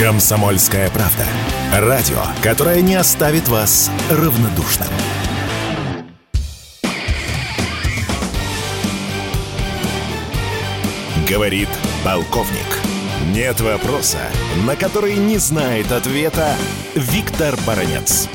Комсомольская правда. Радио, которое не оставит вас равнодушным. Говорит полковник. Нет вопроса, на который не знает ответа Виктор Баранец.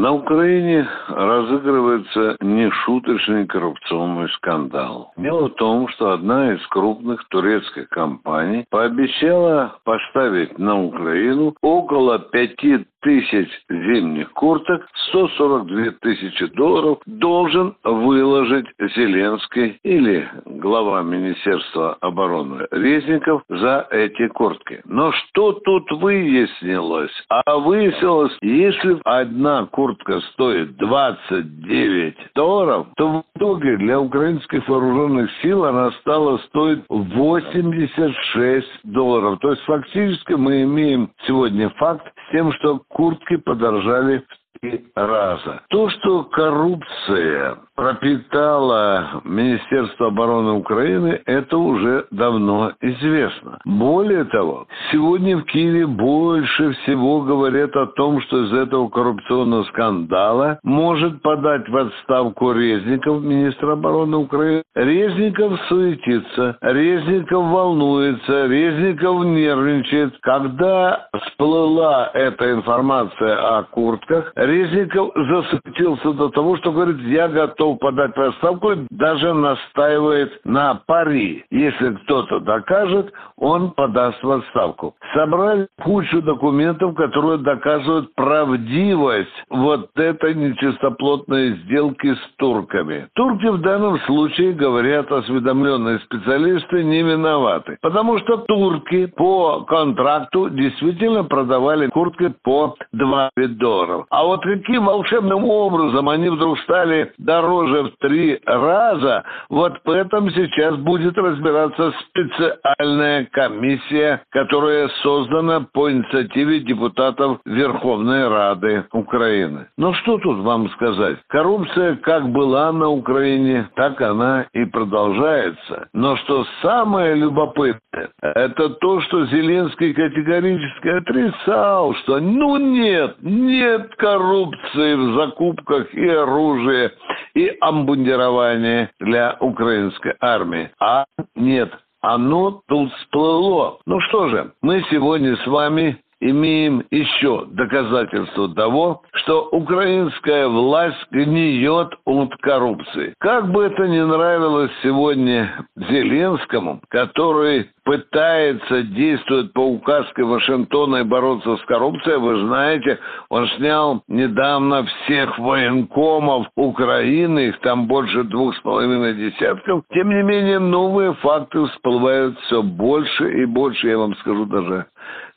На Украине разыгрывается нешуточный коррупционный скандал. Дело в том, что одна из крупных турецких компаний пообещала поставить на Украину около пяти тысяч зимних курток, 142 тысячи долларов должен выложить Зеленский или глава Министерства обороны Резников за эти куртки. Но что тут выяснилось? А выяснилось, если одна куртка стоит 29 долларов, то в итоге для украинских вооруженных сил она стала стоить 86 долларов. То есть фактически мы имеем сегодня факт тем, что куртки подорожали в три раза. То, что коррупция пропитала Министерство обороны Украины, это уже давно известно. Более того, сегодня в Киеве больше всего говорят о том, что из этого коррупционного скандала может подать в отставку Резников, министр обороны Украины. Резников суетится, Резников волнуется, Резников нервничает. Когда всплыла эта информация о куртках, Резников засуетился до того, что говорит, я готов подать отставку, даже настаивает на пари. Если кто-то докажет, он подаст в отставку. Собрали кучу документов, которые доказывают правдивость вот этой нечистоплотной сделки с турками. Турки в данном случае, говорят осведомленные специалисты, не виноваты. Потому что турки по контракту действительно продавали куртки по 20 долларов. А вот каким волшебным образом они вдруг стали дороже в три раза, вот в этом сейчас будет разбираться специальная комиссия, которая создана по инициативе депутатов Верховной Рады Украины. Ну что тут вам сказать? Коррупция как была на Украине, так она и продолжается. Но что самое любопытное, это то, что Зеленский категорически отрицал, что ну нет, нет коррупции в закупках и оружия, и обмундирование для украинской армии. А нет, оно тут всплыло. Ну что же, мы сегодня с вами имеем еще доказательство того, что украинская власть гниет от коррупции. Как бы это ни нравилось сегодня Зеленскому, который пытается действовать по указке Вашингтона и бороться с коррупцией, вы знаете, он снял недавно всех военкомов Украины, их там больше двух с половиной десятков. Тем не менее, новые факты всплывают все больше и больше, я вам скажу даже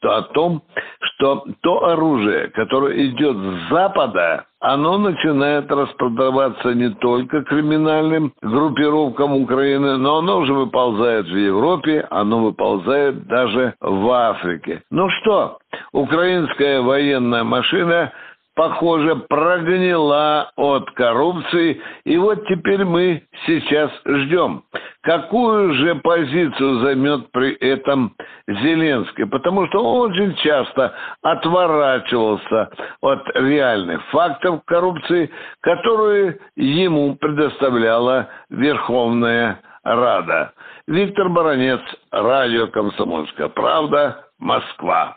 то о том, что то оружие, которое идет с Запада, оно начинает распродаваться не только криминальным группировкам Украины, но оно уже выползает в Европе, оно выползает даже в Африке. Ну что, украинская военная машина похоже, прогнила от коррупции. И вот теперь мы сейчас ждем, какую же позицию займет при этом Зеленский. Потому что он очень часто отворачивался от реальных фактов коррупции, которые ему предоставляла Верховная Рада. Виктор Баранец, радио «Комсомольская правда», Москва.